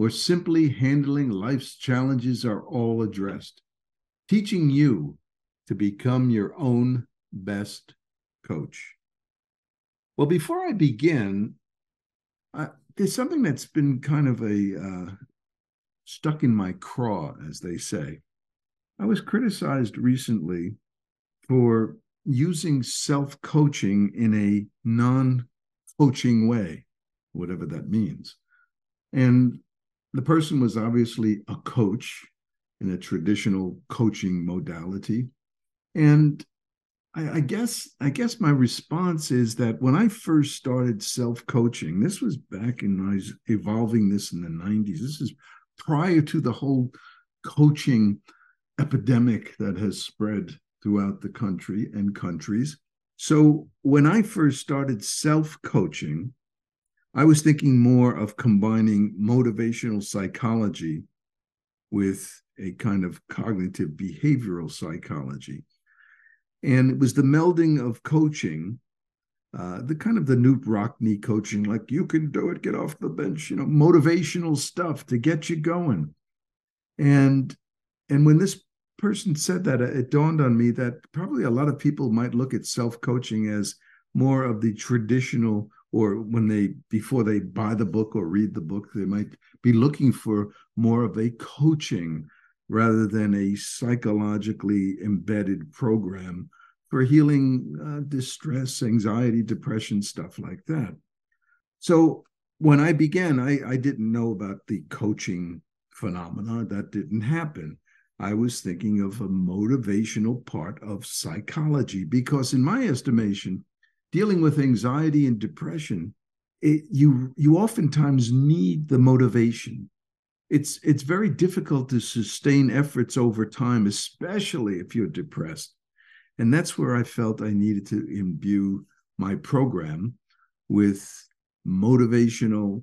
or simply handling life's challenges are all addressed, teaching you to become your own best coach. Well, before I begin, I, there's something that's been kind of a uh, stuck in my craw, as they say. I was criticized recently for using self coaching in a non coaching way, whatever that means. And the person was obviously a coach in a traditional coaching modality. And I, I, guess i guess my response is that when i first started self-coaching this was back in i was evolving this in the 90s this is prior to the whole coaching epidemic that has spread throughout the country and countries. So when i first started self-coaching I was thinking more of combining motivational psychology with a kind of cognitive behavioral psychology. And it was the melding of coaching, uh, the kind of the Knute Rockne coaching, like you can do it, get off the bench, you know, motivational stuff to get you going. And and when this person said that, it dawned on me that probably a lot of people might look at self-coaching as more of the traditional or when they before they buy the book or read the book they might be looking for more of a coaching rather than a psychologically embedded program for healing uh, distress anxiety depression stuff like that. So when i began I, I didn't know about the coaching phenomena. That didn't happen. I was thinking of a motivational part of psychology because in my estimation dealing with anxiety and depression, it, you you oftentimes need the motivation. It's it's very difficult to sustain efforts over time, especially if you're depressed. And that's where I felt I needed to imbue my program with motivational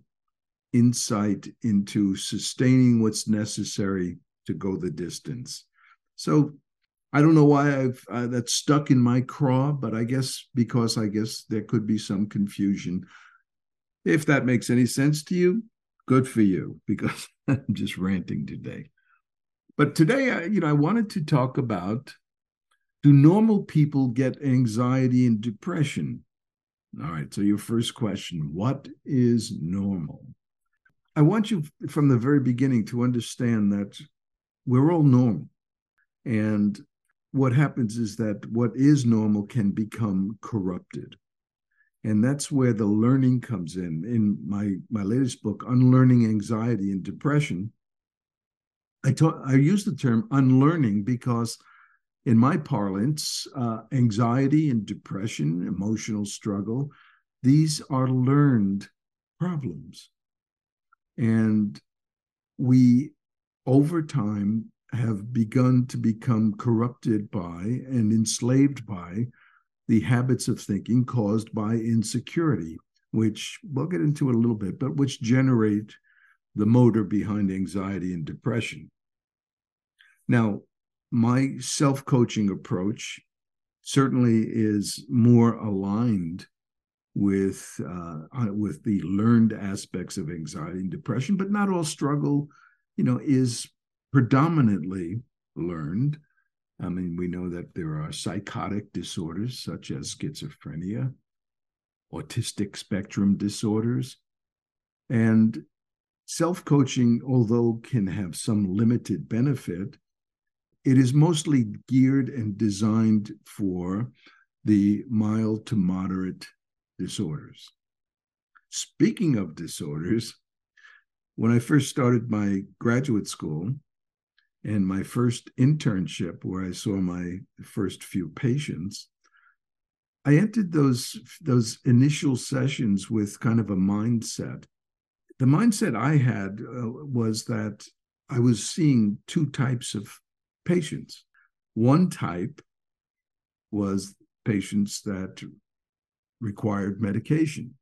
insight into sustaining what's necessary to go the distance. So I don't know why I've uh, that's stuck in my craw, but I guess because I guess there could be some confusion. If that makes any sense to you, good for you, because I'm just ranting today. But today, I, you know, I wanted to talk about do normal people get anxiety and depression? All right. So your first question: What is normal? I want you from the very beginning to understand that we're all normal. And what happens is that what is normal can become corrupted. And that's where the learning comes in. In my my latest book unlearning anxiety and depression i taught i use the term unlearning because in my parlance uh, anxiety and depression emotional struggle these are learned problems. And we over time have begun to become corrupted by and enslaved by the habits of thinking caused by insecurity, which we'll get into it a little bit, but which generate the motor behind anxiety and depression. Now, my self coaching approach certainly is more aligned with uh, with the learned aspects of anxiety and depression, but not all struggle, you know, is predominantly learned. I mean, we know that there are psychotic disorders such as schizophrenia, autistic spectrum disorders, and self coaching, although can have some limited benefit, it is mostly geared and designed for the mild to moderate disorders. Speaking of disorders, when I first started my graduate school, and my first internship where I saw my first few patients, I entered those those initial sessions with kind of a mindset. The mindset I had uh, was that I was seeing two types of patients. One type was patients that required medication,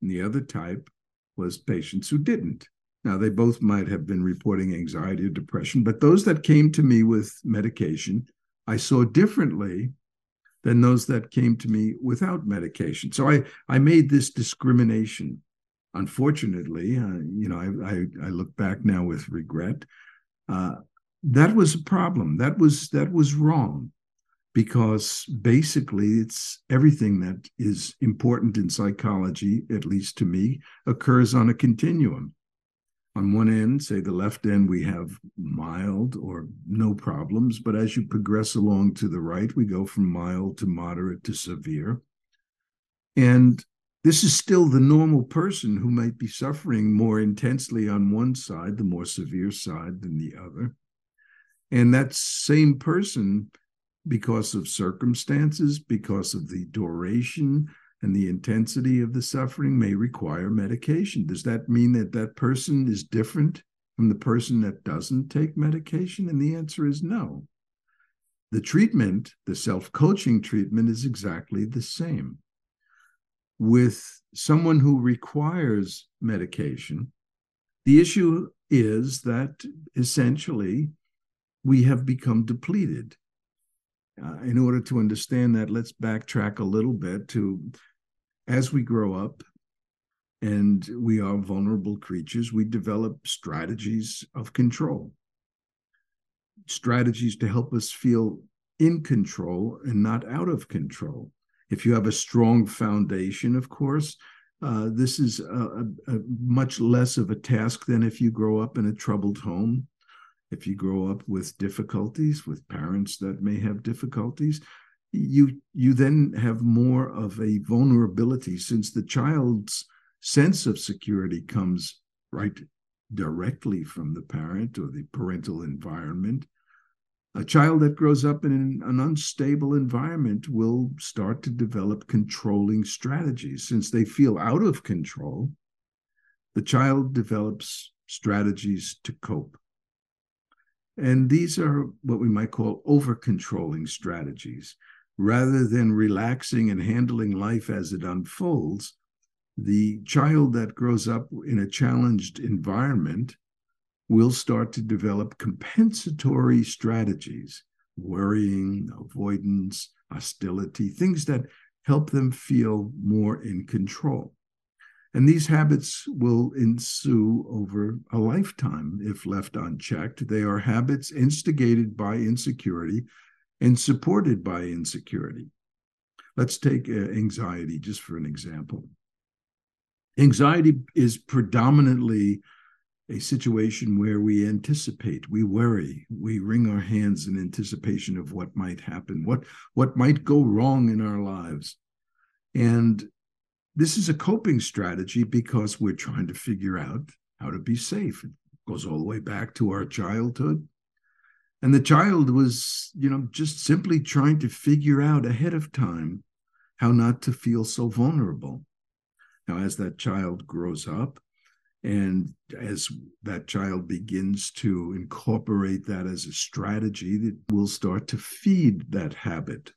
and the other type was patients who didn't. Now, they both might have been reporting anxiety or depression, but those that came to me with medication, I saw differently than those that came to me without medication. So I, I made this discrimination. Unfortunately, uh, you know, I, I, I, look back now with regret. Uh, that was a problem. That was that was wrong, because basically it's everything that is important in psychology, at least to me, occurs on a continuum on one end, say the left end, we have mild or no problems. But as you progress along to the right, we go from mild to moderate to severe. And this is still the normal person who might be suffering more intensely on one side, the more severe side than the other. And that same person, because of circumstances, because of the duration, and the intensity of the suffering may require medication. Does that mean that that person is different from the person that doesn't take medication? And the answer is no. The treatment, the self coaching treatment, is exactly the same. With someone who requires medication, the issue is that essentially we have become depleted. Uh, in order to understand that, let's backtrack a little bit to as we grow up and we are vulnerable creatures, we develop strategies of control, strategies to help us feel in control and not out of control. If you have a strong foundation, of course, uh, this is a, a, a much less of a task than if you grow up in a troubled home if you grow up with difficulties with parents that may have difficulties you you then have more of a vulnerability since the child's sense of security comes right directly from the parent or the parental environment. A child that grows up in an unstable environment will start to develop controlling strategies. Since they feel out of control the child develops strategies to cope. And these are what we might call over controlling strategies rather than relaxing and handling life as it unfolds, the child that grows up in a challenged environment will start to develop compensatory strategies, worrying, avoidance, hostility, things that help them feel more in control. And these habits will ensue over a lifetime if left unchecked. They are habits instigated by insecurity and supported by insecurity. Let's take uh, anxiety just for an example. Anxiety is predominantly a situation where we anticipate, we worry, we wring our hands in anticipation of what might happen, what, what might go wrong in our lives. And this is a coping strategy because we're trying to figure out how to be safe. It goes all the way back to our childhood and the child was, you know, just simply trying to figure out ahead of time how not to feel so vulnerable. Now, as that child grows up, and as that child begins to incorporate that as a strategy, that will start to feed that habit,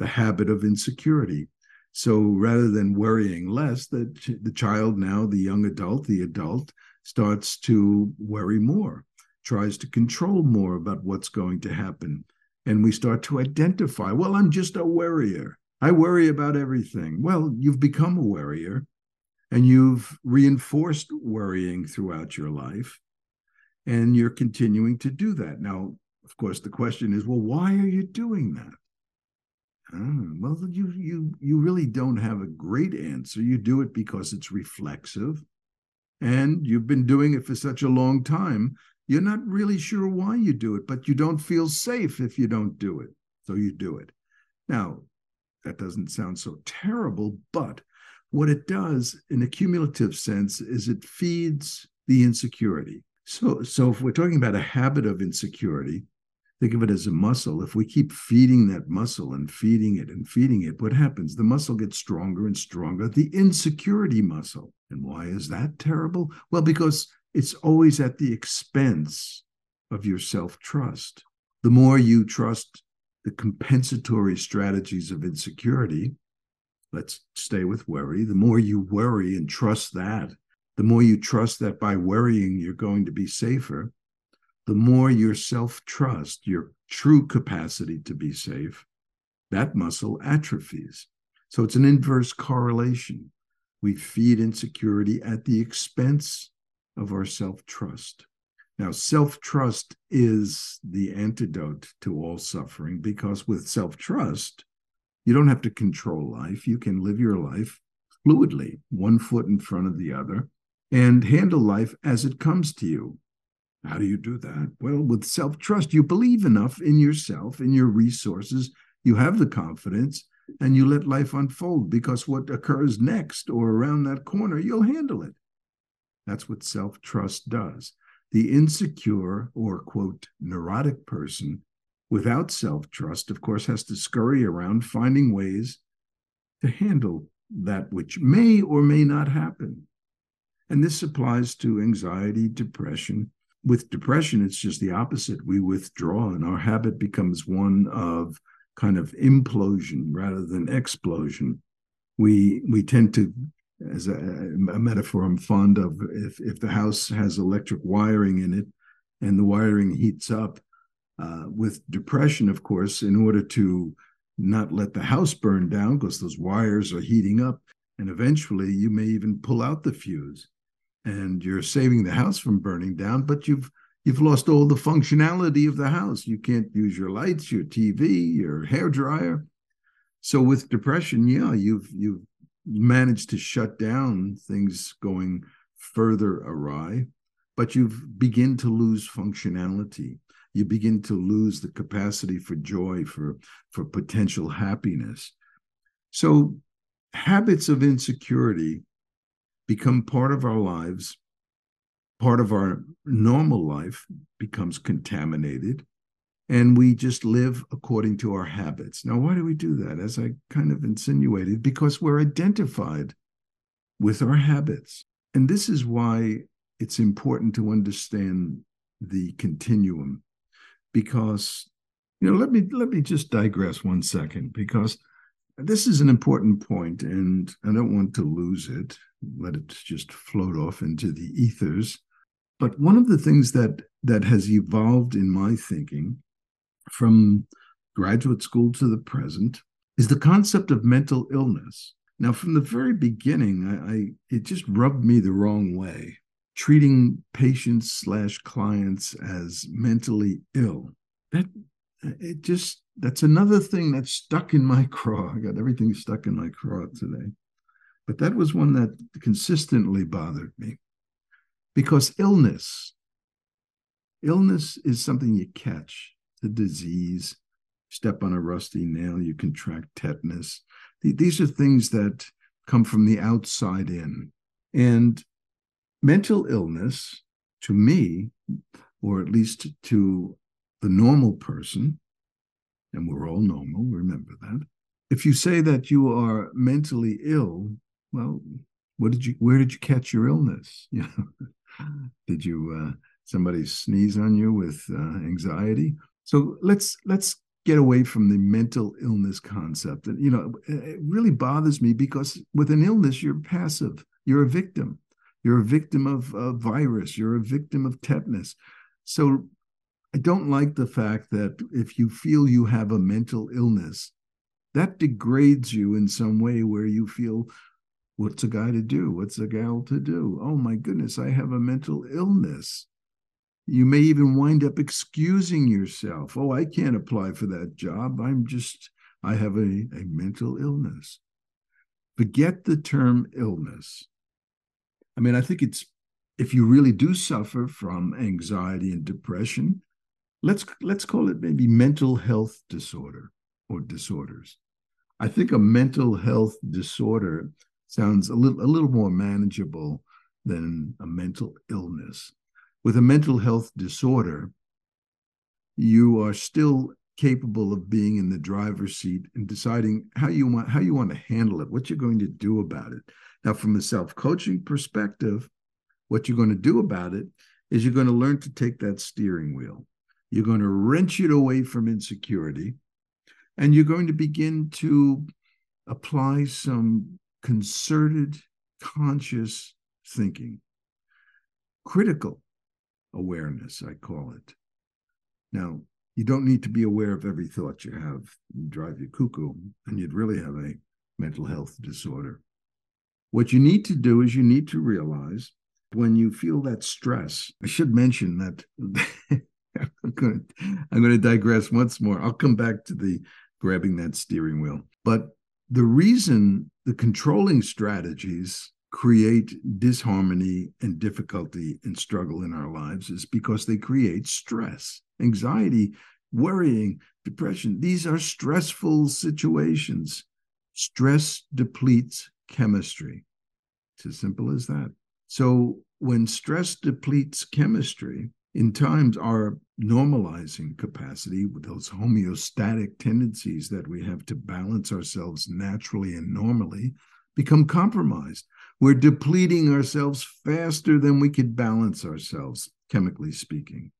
the habit of insecurity. So rather than worrying less, that the child now, the young adult, the adult, starts to worry more tries to control more about what's going to happen. And we start to identify, well, I'm just a worrier. I worry about everything. Well, you've become a worrier and you've reinforced worrying throughout your life. And you're continuing to do that. Now, of course, the question is, well, why are you doing that? Oh, well, you you you really don't have a great answer. You do it because it's reflexive, and you've been doing it for such a long time you're not really sure why you do it, but you don't feel safe if you don't do it. So you do it. Now, that doesn't sound so terrible, but what it does in a cumulative sense is it feeds the insecurity. So, so if we're talking about a habit of insecurity, think of it as a muscle. If we keep feeding that muscle and feeding it and feeding it, what happens? The muscle gets stronger and stronger, the insecurity muscle. And why is that terrible? Well, because it's always at the expense of your self trust. The more you trust the compensatory strategies of insecurity, let's stay with worry, the more you worry and trust that, the more you trust that by worrying you're going to be safer, the more your self trust, your true capacity to be safe, that muscle atrophies. So it's an inverse correlation. We feed insecurity at the expense of our self trust. Now, self trust is the antidote to all suffering because with self trust, you don't have to control life. You can live your life fluidly, one foot in front of the other, and handle life as it comes to you. How do you do that? Well, with self trust, you believe enough in yourself, in your resources, you have the confidence, and you let life unfold because what occurs next or around that corner, you'll handle it. That's what self trust does. The insecure or, quote, neurotic person without self trust, of course, has to scurry around finding ways to handle that which may or may not happen. And this applies to anxiety, depression. With depression, it's just the opposite. We withdraw, and our habit becomes one of kind of implosion rather than explosion. We we tend to as a, a, metaphor I'm fond of. If if the house has electric wiring in it, and the wiring heats up, uh, with depression, of course, in order to not let the house burn down because those wires are heating up, and eventually you may even pull out the fuse, and you're saving the house from burning down, but you've you've lost all the functionality of the house. You can't use your lights, your TV, your hair dryer. So with depression, yeah, you've you've managed to shut down things going further awry, but you've begin to lose functionality. You begin to lose the capacity for joy, for, for potential happiness. So habits of insecurity become part of our lives, part of our normal life becomes contaminated and we just live according to our habits. Now, why do we do that? As I kind of insinuated, because we're identified with our habits. And this is why it's important to understand the continuum because you know let me let me just digress one second because this is an important point and i don't want to lose it let it just float off into the ethers but one of the things that that has evolved in my thinking from graduate school to the present is the concept of mental illness. Now, from the very beginning, I, I it just rubbed me the wrong way, treating patients slash clients as mentally ill. That it just that's another thing that's stuck in my craw. I got everything stuck in my craw today. But that was one that consistently bothered me because illness, illness is something you catch the disease. Step on a rusty nail, you contract tetanus. These are things that come from the outside in. And mental illness, to me, or at least to the normal person, and we're all normal, remember that. If you say that you are mentally ill, well, what did you where did you catch your illness? You know, did you uh, somebody sneeze on you with uh, anxiety? So let's let's get away from the mental illness concept. And you know, it really bothers me because with an illness, you're passive. You're a victim. You're a victim of a virus. You're a victim of tetanus. So I don't like the fact that if you feel you have a mental illness, that degrades you in some way where you feel, what's a guy to do? What's a gal to do? Oh my goodness, I have a mental illness. You may even wind up excusing yourself. Oh, I can't apply for that job. I'm just, I have a, a mental illness. Forget the term illness. I mean, I think it's, if you really do suffer from anxiety and depression, let's let's call it maybe mental health disorder or disorders. I think a mental health disorder sounds a little a little more manageable than a mental illness with a mental health disorder, you are still capable of being in the driver's seat and deciding how you want how you want to handle it, what you're going to do about it. Now, from a self-coaching perspective, what you're going to do about it is you're going to learn to take that steering wheel. You're going to wrench it away from insecurity, and you're going to begin to apply some concerted, conscious thinking, critical awareness, I call it. Now, you don't need to be aware of every thought you have drive you cuckoo, and you'd really have a mental health disorder. What you need to do is you need to realize when you feel that stress. I should mention that I'm going to, I'm going to digress once more. I'll come back to the grabbing that steering wheel. But the reason the controlling strategies create disharmony and difficulty and struggle in our lives is because they create stress, anxiety, worrying, depression. These are stressful situations. Stress depletes chemistry. It's as simple as that. So when stress depletes chemistry, in times our normalizing capacity with those homeostatic tendencies that we have to balance ourselves naturally and normally become compromised we're depleting ourselves faster than we could balance ourselves, chemically speaking.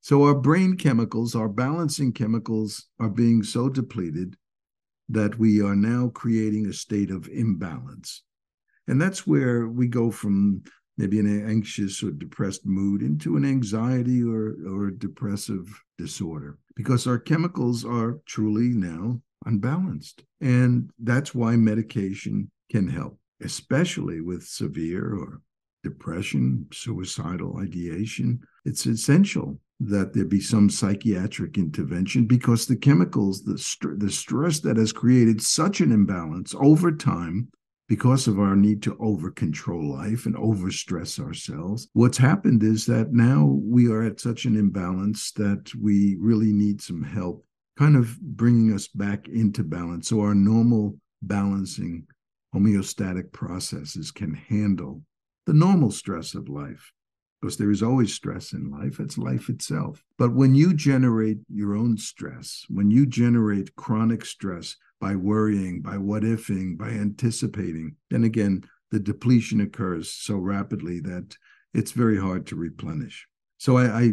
So our brain chemicals, our balancing chemicals, are being so depleted that we are now creating a state of imbalance. And that's where we go from maybe an anxious or depressed mood into an anxiety or, or depressive disorder because our chemicals are truly now unbalanced. And that's why medication can help especially with severe or depression, suicidal ideation, it's essential that there be some psychiatric intervention because the chemicals, the, st- the stress that has created such an imbalance over time because of our need to over control life and overstress ourselves. What's happened is that now we are at such an imbalance that we really need some help kind of bringing us back into balance so our normal balancing homeostatic processes can handle the normal stress of life because there is always stress in life. It's life itself. But when you generate your own stress, when you generate chronic stress by worrying, by what ifing, by anticipating, then again, the depletion occurs so rapidly that it's very hard to replenish. So I, I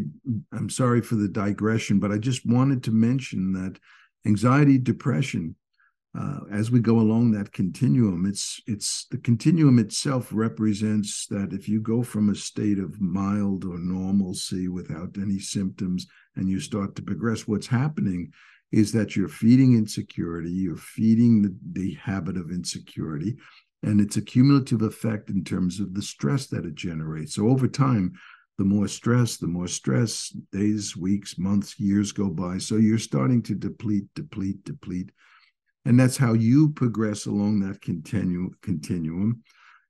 I'm sorry for the digression, but I just wanted to mention that anxiety, depression uh, as we go along that continuum, it's it's the continuum itself represents that if you go from a state of mild or normalcy without any symptoms and you start to progress, what's happening is that you're feeding insecurity, you're feeding the, the habit of insecurity, and it's a cumulative effect in terms of the stress that it generates. So over time, the more stress, the more stress, days, weeks, months, years go by. So you're starting to deplete, deplete, deplete and that's how you progress along that continu- continuum.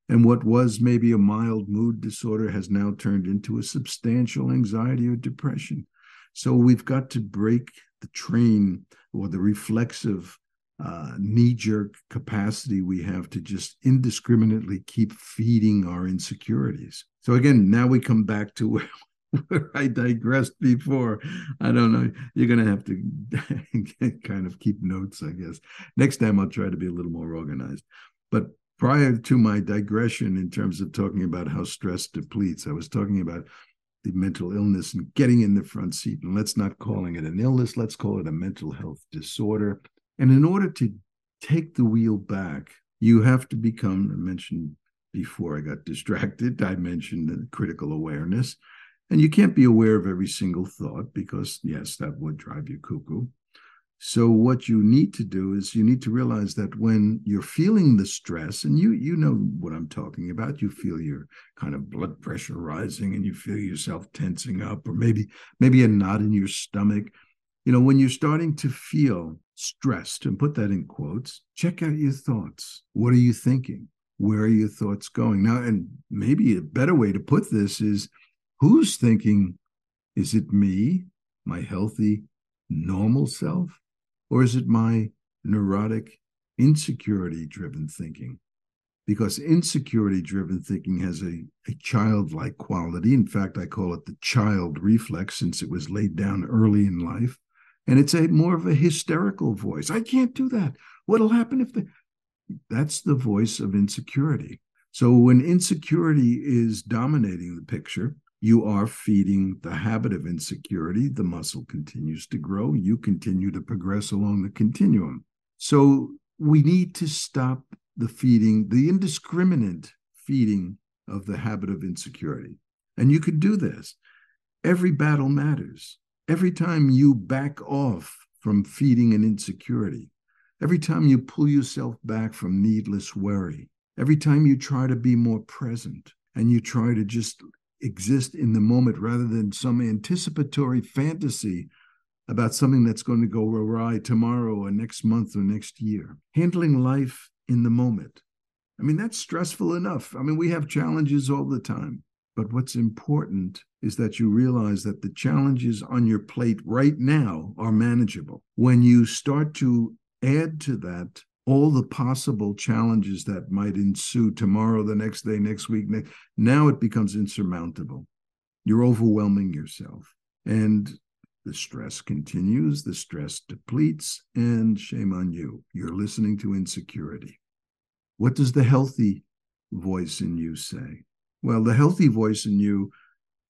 And what was maybe a mild mood disorder has now turned into a substantial anxiety or depression. So we've got to break the train or the reflexive uh, knee-jerk capacity we have to just indiscriminately keep feeding our insecurities. So again now we come back to where where I digressed before. I don't know. You're going to have to kind of keep notes, I guess. Next time I'll try to be a little more organized. But prior to my digression in terms of talking about how stress depletes, I was talking about the mental illness and getting in the front seat. And let's not calling it an illness, let's call it a mental health disorder. And in order to take the wheel back, you have to become, I mentioned before I got distracted, I mentioned the critical awareness and you can't be aware of every single thought because, yes, that would drive you cuckoo. So what you need to do is you need to realize that when you're feeling the stress, and you you know what I'm talking about, you feel your kind of blood pressure rising and you feel yourself tensing up, or maybe maybe a knot in your stomach. You know, when you're starting to feel stressed, and put that in quotes, check out your thoughts. What are you thinking? Where are your thoughts going? Now, and maybe a better way to put this is Who's thinking, is it me, my healthy, normal self, or is it my neurotic, insecurity driven thinking? Because insecurity driven thinking has a, a childlike quality. In fact, I call it the child reflex since it was laid down early in life. And it's a more of a hysterical voice. I can't do that. What'll happen if the that's the voice of insecurity. So when insecurity is dominating the picture, you are feeding the habit of insecurity. The muscle continues to grow. You continue to progress along the continuum. So we need to stop the feeding, the indiscriminate feeding of the habit of insecurity. And you can do this. Every battle matters. Every time you back off from feeding an insecurity, every time you pull yourself back from needless worry, every time you try to be more present and you try to just exist in the moment rather than some anticipatory fantasy about something that's going to go awry tomorrow or next month or next year. Handling life in the moment. I mean, that's stressful enough. I mean, we have challenges all the time. But what's important is that you realize that the challenges on your plate right now are manageable. When you start to add to that all the possible challenges that might ensue tomorrow, the next day, next week, next, now it becomes insurmountable. You're overwhelming yourself. And the stress continues, the stress depletes, and shame on you. You're listening to insecurity. What does the healthy voice in you say? Well, the healthy voice in you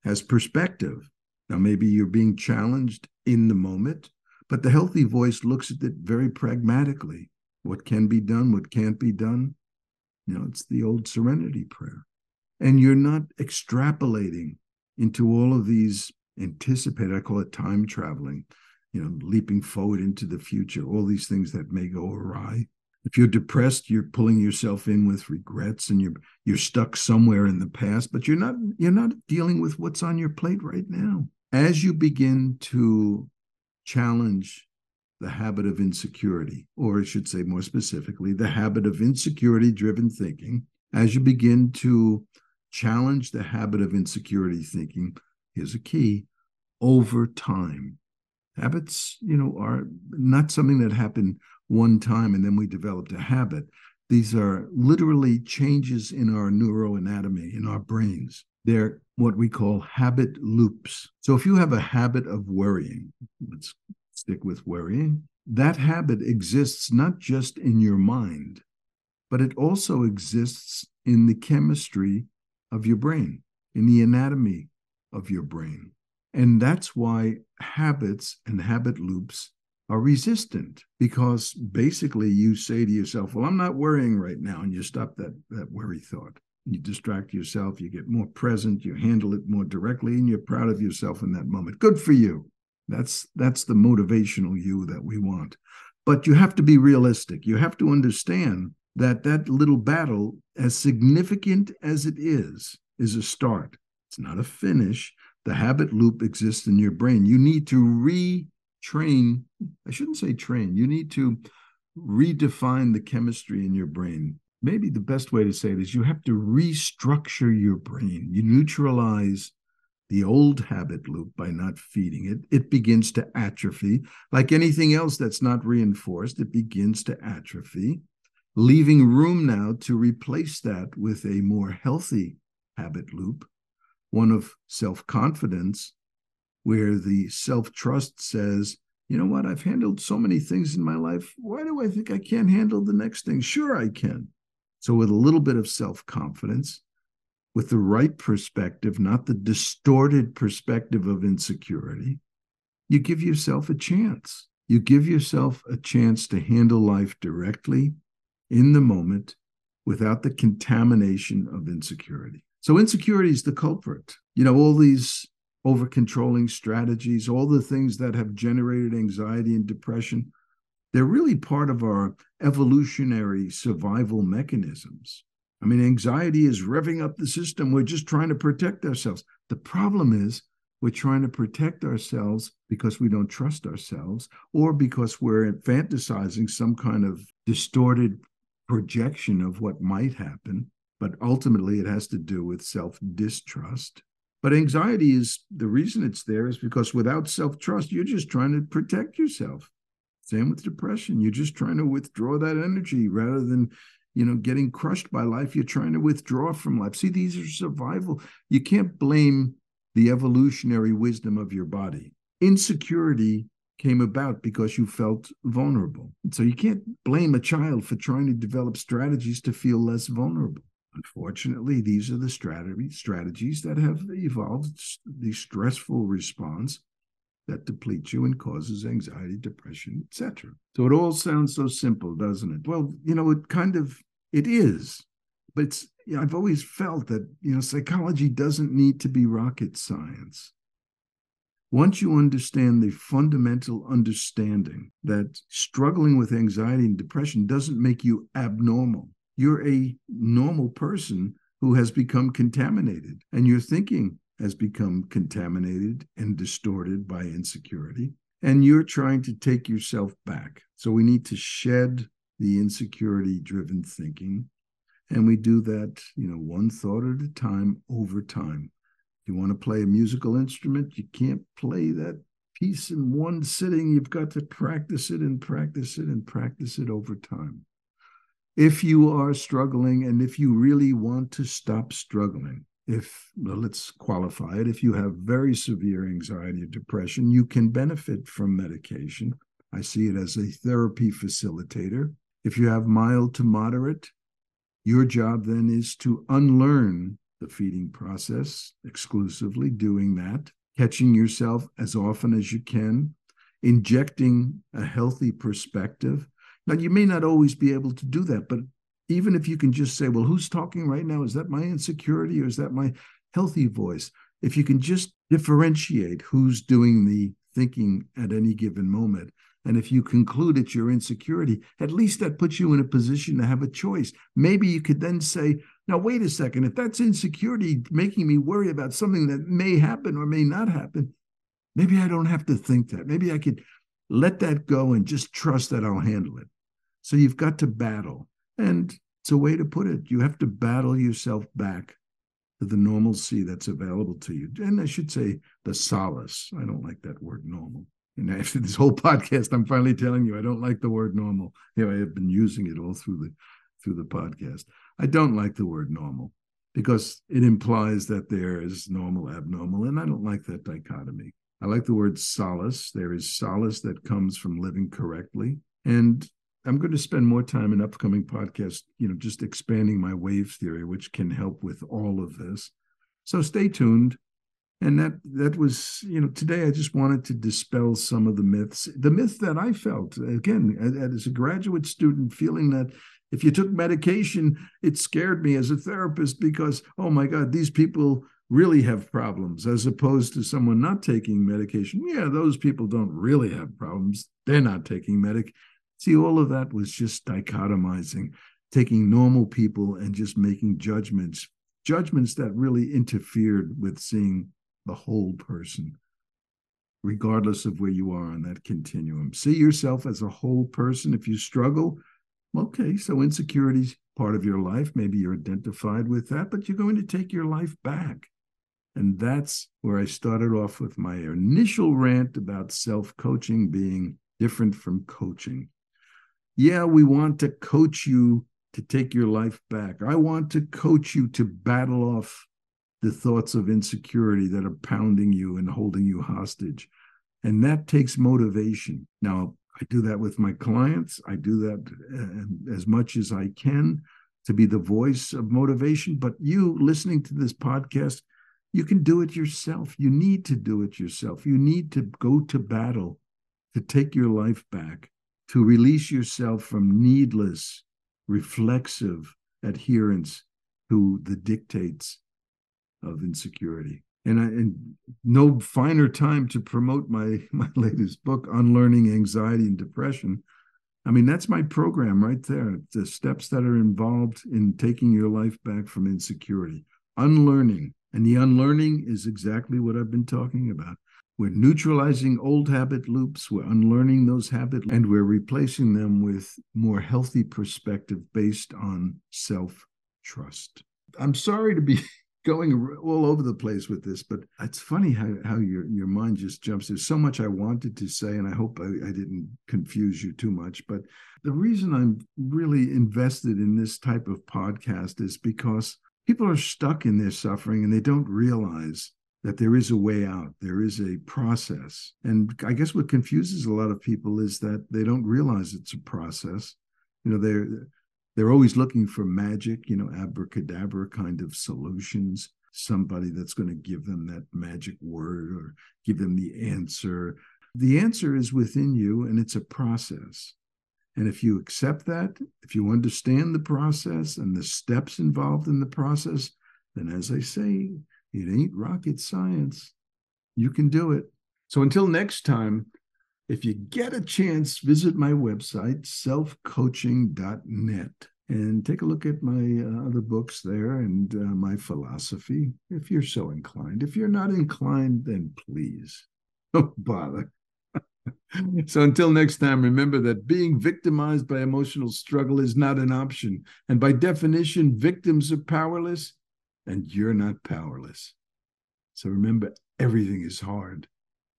has perspective. Now, maybe you're being challenged in the moment, but the healthy voice looks at it very pragmatically what can be done, what can't be done. You know, it's the old serenity prayer. And you're not extrapolating into all of these anticipated, I call it time traveling, you know, leaping forward into the future, all these things that may go awry. If you're depressed, you're pulling yourself in with regrets and you're you're stuck somewhere in the past, but you're not you're not dealing with what's on your plate right now. As you begin to challenge the habit of insecurity, or I should say more specifically, the habit of insecurity driven thinking, as you begin to challenge the habit of insecurity thinking, here's a key over time. Habits, you know, are not something that happen one time and then we developed a habit. These are literally changes in our neuroanatomy, in our brains. They're what we call habit loops. So if you have a habit of worrying, let's stick with worrying. That habit exists not just in your mind, but it also exists in the chemistry of your brain, in the anatomy of your brain. And that's why habits and habit loops are resistant because basically you say to yourself, Well, I'm not worrying right now. And you stop that, that worry thought. You distract yourself, you get more present, you handle it more directly, and you're proud of yourself in that moment. Good for you. That's that's the motivational you that we want. But you have to be realistic. You have to understand that that little battle, as significant as it is, is a start. It's not a finish. The habit loop exists in your brain. You need to retrain. I shouldn't say train. You need to redefine the chemistry in your brain. Maybe the best way to say it is you have to restructure your brain. You neutralize the old habit loop by not feeding it, it begins to atrophy. Like anything else that's not reinforced, it begins to atrophy, leaving room now to replace that with a more healthy habit loop, one of self confidence, where the self trust says, you know what, I've handled so many things in my life. Why do I think I can't handle the next thing? Sure, I can. So, with a little bit of self confidence, with the right perspective, not the distorted perspective of insecurity, you give yourself a chance. You give yourself a chance to handle life directly in the moment without the contamination of insecurity. So, insecurity is the culprit. You know, all these over controlling strategies, all the things that have generated anxiety and depression, they're really part of our evolutionary survival mechanisms. I mean, anxiety is revving up the system. We're just trying to protect ourselves. The problem is we're trying to protect ourselves because we don't trust ourselves or because we're fantasizing some kind of distorted projection of what might happen. But ultimately, it has to do with self distrust. But anxiety is the reason it's there is because without self trust, you're just trying to protect yourself. Same with depression. You're just trying to withdraw that energy rather than you know, getting crushed by life, you're trying to withdraw from life. See, these are survival. You can't blame the evolutionary wisdom of your body. Insecurity came about because you felt vulnerable. So you can't blame a child for trying to develop strategies to feel less vulnerable. Unfortunately, these are the strategy, strategies that have evolved the stressful response that depletes you and causes anxiety, depression, etc. So it all sounds so simple, doesn't it? Well, you know, it kind of it is, but it's you know, I've always felt that you know psychology doesn't need to be rocket science. Once you understand the fundamental understanding that struggling with anxiety and depression doesn't make you abnormal, you're a normal person who has become contaminated, and your thinking has become contaminated and distorted by insecurity. And you're trying to take yourself back. So we need to shed the insecurity driven thinking. And we do that, you know, one thought at a time over time you want to play a musical instrument, you can't play that piece in one sitting. You've got to practice it and practice it and practice it over time. If you are struggling and if you really want to stop struggling, if let's qualify it, if you have very severe anxiety or depression, you can benefit from medication. I see it as a therapy facilitator. If you have mild to moderate, your job then is to unlearn the feeding process exclusively, doing that, catching yourself as often as you can, injecting a healthy perspective. Now, you may not always be able to do that, but even if you can just say, well, who's talking right now? Is that my insecurity or is that my healthy voice? If you can just differentiate who's doing the thinking at any given moment, and if you conclude it's your insecurity, at least that puts you in a position to have a choice. Maybe you could then say, now, wait a second, if that's insecurity making me worry about something that may happen or may not happen, maybe I don't have to think that. Maybe I could let that go and just trust that I'll handle it. So you've got to battle. And it's a way to put it. You have to battle yourself back to the normalcy that's available to you. And I should say the solace. I don't like that word normal. And after this whole podcast, I'm finally telling you I don't like the word normal. You know, I have been using it all through the through the podcast. I don't like the word normal because it implies that there is normal, abnormal, and I don't like that dichotomy. I like the word solace. There is solace that comes from living correctly. And I'm going to spend more time in upcoming podcasts, you know, just expanding my wave theory, which can help with all of this. So stay tuned. And that that was, you know, today I just wanted to dispel some of the myths. The myth that I felt, again, as a graduate student, feeling that if you took medication, it scared me as a therapist because, oh my God, these people really have problems, as opposed to someone not taking medication. Yeah, those people don't really have problems. They're not taking medic. See, all of that was just dichotomizing, taking normal people and just making judgments, judgments that really interfered with seeing the whole person, regardless of where you are on that continuum. See yourself as a whole person. If you struggle, Okay, so insecurity is part of your life. Maybe you're identified with that, but you're going to take your life back. And that's where I started off with my initial rant about self coaching being different from coaching. Yeah, we want to coach you to take your life back. I want to coach you to battle off the thoughts of insecurity that are pounding you and holding you hostage. And that takes motivation. Now, I do that with my clients. I do that uh, as much as I can to be the voice of motivation. But you listening to this podcast, you can do it yourself. You need to do it yourself. You need to go to battle to take your life back, to release yourself from needless, reflexive adherence to the dictates of insecurity and I, and no finer time to promote my my latest book, Unlearning Anxiety and Depression. I mean, that's my program right there. The steps that are involved in taking your life back from insecurity, unlearning, and the unlearning is exactly what I've been talking about. We're neutralizing old habit loops, we're unlearning those habits, and we're replacing them with more healthy perspective based on self trust. I'm sorry to be going all over the place with this, but it's funny how, how your, your mind just jumps. There's so much I wanted to say, and I hope I, I didn't confuse you too much. But the reason I'm really invested in this type of podcast is because people are stuck in their suffering and they don't realize that there is a way out, there is a process. And I guess what confuses a lot of people is that they don't realize it's a process. You know, they're They're always looking for magic, you know, abracadabra kind of solutions, somebody that's going to give them that magic word or give them the answer. The answer is within you, and it's a process. And if you accept that, if you understand the process and the steps involved in the process, then as I say, it ain't rocket science. You can do it. So until next time, if you get a chance, visit my website, selfcoaching.net, and take a look at my uh, other books there and uh, my philosophy, if you're so inclined. If you're not inclined, then please don't bother. so until next time, remember that being victimized by emotional struggle is not an option. And by definition, victims are powerless, and you're not powerless. So remember, everything is hard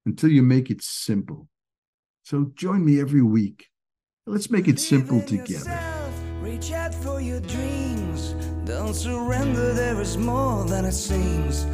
until you make it simple. So join me every week. Let's make it simple together. Reach out for your dreams. Don't surrender, there is more than it seems.